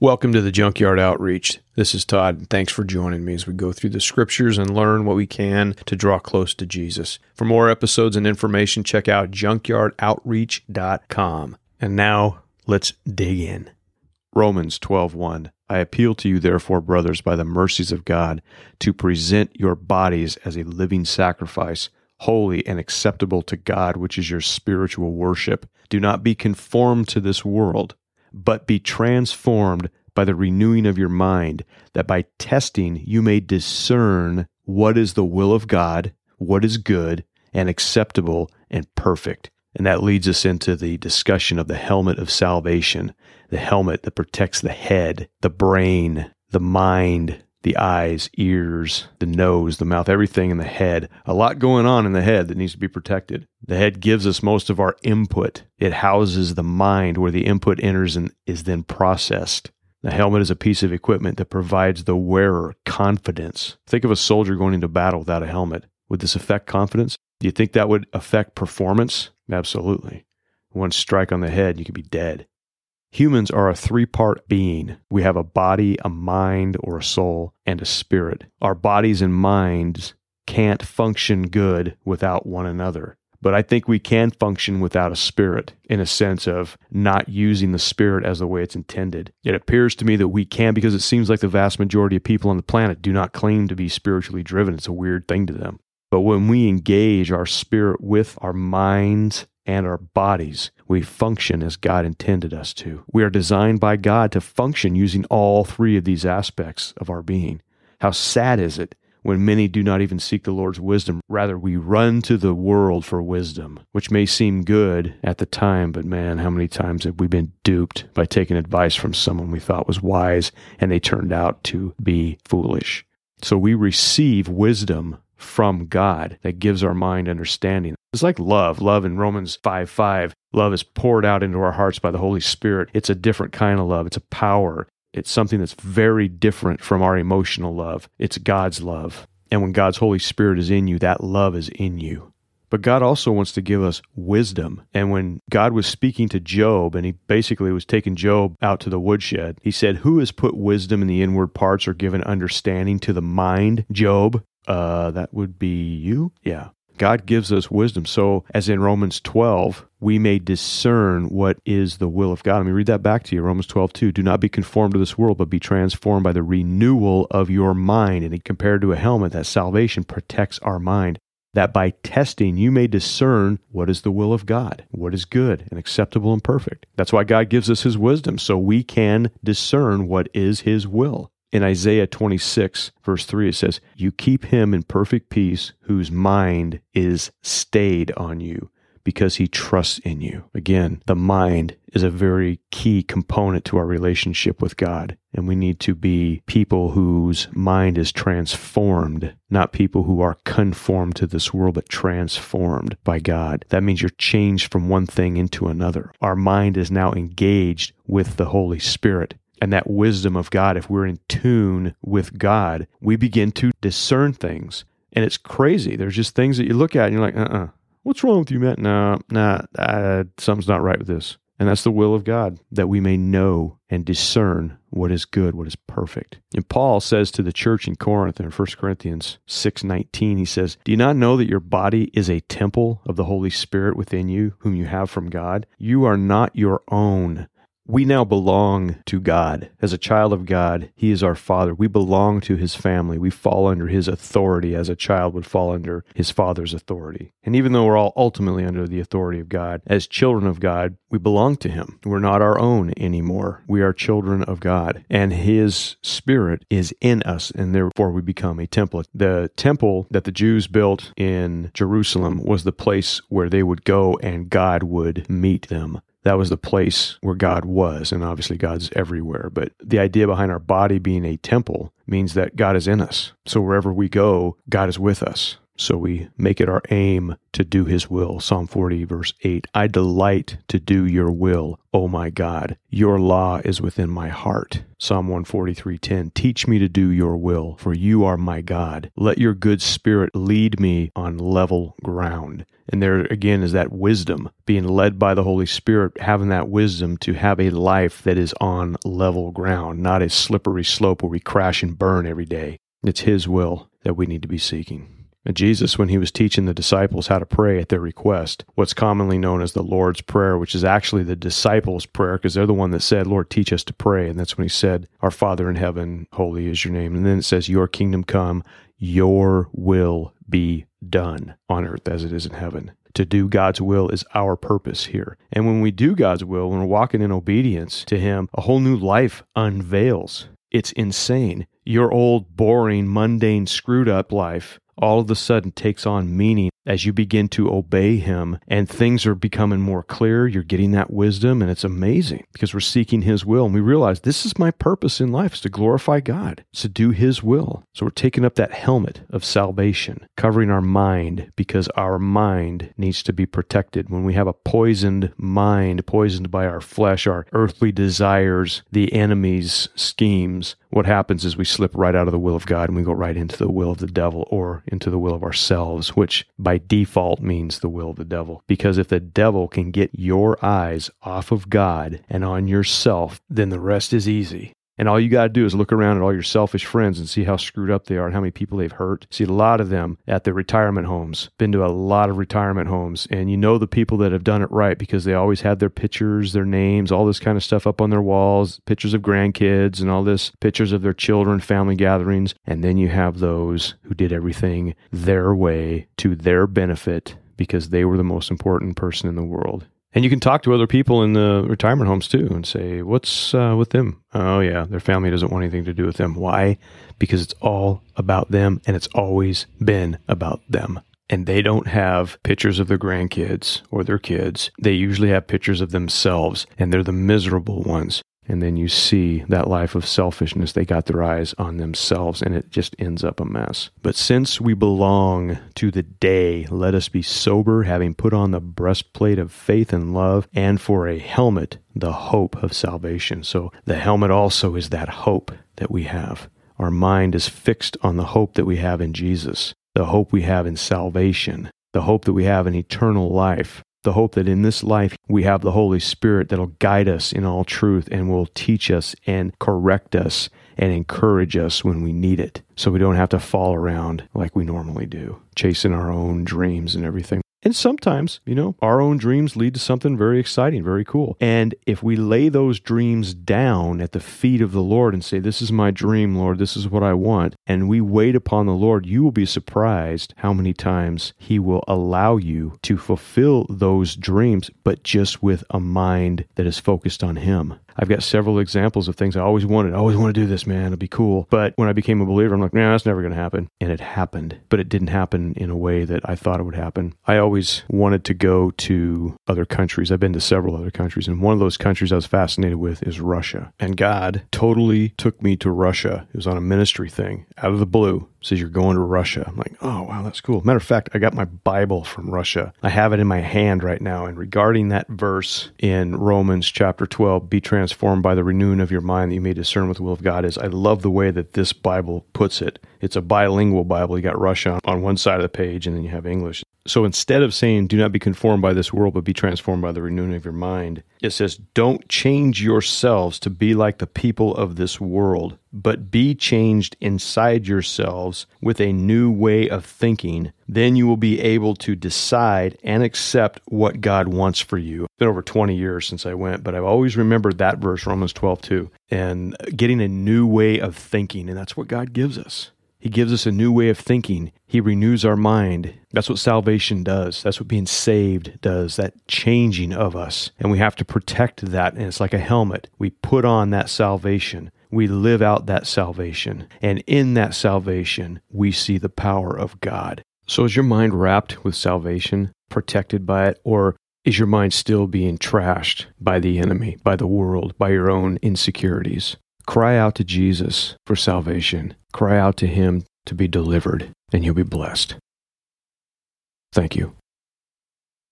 Welcome to the Junkyard Outreach. This is Todd, and thanks for joining me as we go through the scriptures and learn what we can to draw close to Jesus. For more episodes and information, check out junkyardoutreach.com. And now, let's dig in. Romans 12:1 I appeal to you therefore brothers by the mercies of God to present your bodies as a living sacrifice holy and acceptable to God which is your spiritual worship do not be conformed to this world but be transformed by the renewing of your mind, that by testing you may discern what is the will of God, what is good and acceptable and perfect. And that leads us into the discussion of the helmet of salvation, the helmet that protects the head, the brain, the mind, the eyes, ears, the nose, the mouth, everything in the head. A lot going on in the head that needs to be protected. The head gives us most of our input. It houses the mind where the input enters and is then processed. The helmet is a piece of equipment that provides the wearer confidence. Think of a soldier going into battle without a helmet. Would this affect confidence? Do you think that would affect performance? Absolutely. One strike on the head, you could be dead. Humans are a three part being. We have a body, a mind, or a soul, and a spirit. Our bodies and minds can't function good without one another. But I think we can function without a spirit in a sense of not using the spirit as the way it's intended. It appears to me that we can because it seems like the vast majority of people on the planet do not claim to be spiritually driven. It's a weird thing to them. But when we engage our spirit with our minds and our bodies, we function as God intended us to. We are designed by God to function using all three of these aspects of our being. How sad is it when many do not even seek the Lord's wisdom? Rather, we run to the world for wisdom, which may seem good at the time, but man, how many times have we been duped by taking advice from someone we thought was wise and they turned out to be foolish? So we receive wisdom from God that gives our mind understanding. It's like love. Love in Romans 5 5. Love is poured out into our hearts by the Holy Spirit. It's a different kind of love. It's a power. It's something that's very different from our emotional love. It's God's love. And when God's Holy Spirit is in you, that love is in you. But God also wants to give us wisdom. And when God was speaking to Job, and he basically was taking Job out to the woodshed, he said, Who has put wisdom in the inward parts or given understanding to the mind, Job? Uh, that would be you? Yeah. God gives us wisdom. So, as in Romans 12, we may discern what is the will of God. Let me read that back to you. Romans 12, 2. Do not be conformed to this world, but be transformed by the renewal of your mind. And compared to a helmet, that salvation protects our mind. That by testing you may discern what is the will of God, what is good and acceptable and perfect. That's why God gives us his wisdom, so we can discern what is his will. In Isaiah 26, verse 3, it says, You keep him in perfect peace whose mind is stayed on you because he trusts in you. Again, the mind is a very key component to our relationship with God. And we need to be people whose mind is transformed, not people who are conformed to this world, but transformed by God. That means you're changed from one thing into another. Our mind is now engaged with the Holy Spirit and that wisdom of God, if we're in tune with God, we begin to discern things. And it's crazy. There's just things that you look at and you're like, uh uh-uh. uh what's wrong with you, Matt? No, nah, uh, something's not right with this. And that's the will of God, that we may know and discern what is good, what is perfect. And Paul says to the church in Corinth in 1 Corinthians 6:19, he says, "Do you not know that your body is a temple of the Holy Spirit within you, whom you have from God? You are not your own, we now belong to God. As a child of God, He is our Father. We belong to His family. We fall under His authority as a child would fall under His Father's authority. And even though we're all ultimately under the authority of God, as children of God, we belong to Him. We're not our own anymore. We are children of God. And His Spirit is in us, and therefore we become a temple. The temple that the Jews built in Jerusalem was the place where they would go and God would meet them that was the place where God was. And obviously, God's everywhere. But the idea behind our body being a temple means that God is in us. So wherever we go, God is with us. So we make it our aim to do his will. Psalm 40, verse 8 I delight to do your will, O my God. Your law is within my heart. Psalm 143:10 Teach me to do your will, for you are my God. Let your good spirit lead me on level ground. And there again is that wisdom, being led by the Holy Spirit, having that wisdom to have a life that is on level ground, not a slippery slope where we crash and burn every day. It's His will that we need to be seeking. Jesus, when he was teaching the disciples how to pray at their request, what's commonly known as the Lord's Prayer, which is actually the disciples' prayer, because they're the one that said, Lord, teach us to pray. And that's when he said, Our Father in heaven, holy is your name. And then it says, Your kingdom come, your will be done on earth as it is in heaven. To do God's will is our purpose here. And when we do God's will, when we're walking in obedience to Him, a whole new life unveils. It's insane. Your old, boring, mundane, screwed up life all of a sudden takes on meaning as you begin to obey him and things are becoming more clear. You're getting that wisdom and it's amazing because we're seeking his will. And we realize this is my purpose in life is to glorify God, to do his will. So we're taking up that helmet of salvation, covering our mind because our mind needs to be protected. When we have a poisoned mind, poisoned by our flesh, our earthly desires, the enemy's schemes, what happens is we slip right out of the will of God and we go right into the will of the devil or into the will of ourselves, which by default means the will of the devil. Because if the devil can get your eyes off of God and on yourself, then the rest is easy. And all you got to do is look around at all your selfish friends and see how screwed up they are and how many people they've hurt. See a lot of them at the retirement homes. Been to a lot of retirement homes, and you know the people that have done it right because they always had their pictures, their names, all this kind of stuff up on their walls, pictures of grandkids and all this, pictures of their children, family gatherings. And then you have those who did everything their way to their benefit because they were the most important person in the world. And you can talk to other people in the retirement homes too and say, what's uh, with them? Oh, yeah, their family doesn't want anything to do with them. Why? Because it's all about them and it's always been about them. And they don't have pictures of their grandkids or their kids. They usually have pictures of themselves, and they're the miserable ones. And then you see that life of selfishness. They got their eyes on themselves, and it just ends up a mess. But since we belong to the day, let us be sober, having put on the breastplate of faith and love, and for a helmet, the hope of salvation. So the helmet also is that hope that we have. Our mind is fixed on the hope that we have in Jesus, the hope we have in salvation, the hope that we have in eternal life the hope that in this life we have the Holy Spirit that'll guide us in all truth and will teach us and correct us and encourage us when we need it so we don't have to fall around like we normally do, chasing our own dreams and everything. And sometimes, you know, our own dreams lead to something very exciting, very cool. And if we lay those dreams down at the feet of the Lord and say, This is my dream, Lord, this is what I want, and we wait upon the Lord, you will be surprised how many times He will allow you to fulfill those dreams, but just with a mind that is focused on Him. I've got several examples of things I always wanted. I always want to do this, man. It'll be cool. But when I became a believer, I'm like, nah, that's never going to happen. And it happened, but it didn't happen in a way that I thought it would happen. I always wanted to go to other countries. I've been to several other countries. And one of those countries I was fascinated with is Russia. And God totally took me to Russia. It was on a ministry thing out of the blue says you're going to Russia. I'm like, oh, wow, that's cool. Matter of fact, I got my Bible from Russia. I have it in my hand right now. And regarding that verse in Romans chapter 12, be transformed by the renewing of your mind that you may discern what the will of God is. I love the way that this Bible puts it. It's a bilingual Bible. You got Russia on one side of the page, and then you have English. So instead of saying, do not be conformed by this world, but be transformed by the renewing of your mind, it says, don't change yourselves to be like the people of this world, but be changed inside yourselves with a new way of thinking. Then you will be able to decide and accept what God wants for you. It's been over 20 years since I went, but I've always remembered that verse, Romans 12, 2, and getting a new way of thinking. And that's what God gives us. He gives us a new way of thinking. He renews our mind. That's what salvation does. That's what being saved does, that changing of us. And we have to protect that. And it's like a helmet. We put on that salvation. We live out that salvation. And in that salvation, we see the power of God. So is your mind wrapped with salvation, protected by it? Or is your mind still being trashed by the enemy, by the world, by your own insecurities? Cry out to Jesus for salvation. Cry out to Him to be delivered, and you'll be blessed. Thank you.